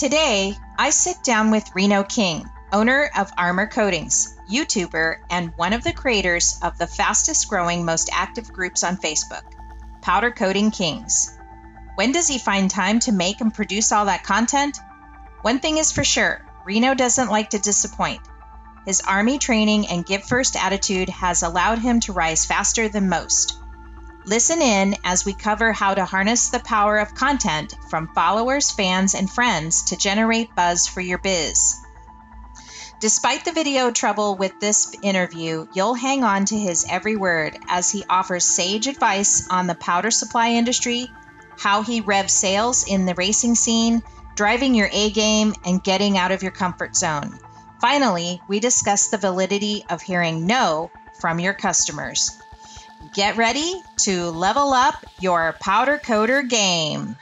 Today, I sit down with Reno King, owner of Armor Coatings, YouTuber, and one of the creators of the fastest growing, most active groups on Facebook, Powder Coating Kings. When does he find time to make and produce all that content? One thing is for sure Reno doesn't like to disappoint. His Army training and give first attitude has allowed him to rise faster than most. Listen in as we cover how to harness the power of content from followers, fans, and friends to generate buzz for your biz. Despite the video trouble with this interview, you'll hang on to his every word as he offers sage advice on the powder supply industry, how he revs sales in the racing scene, driving your A game, and getting out of your comfort zone. Finally, we discuss the validity of hearing no from your customers. Get ready to level up your powder coater game.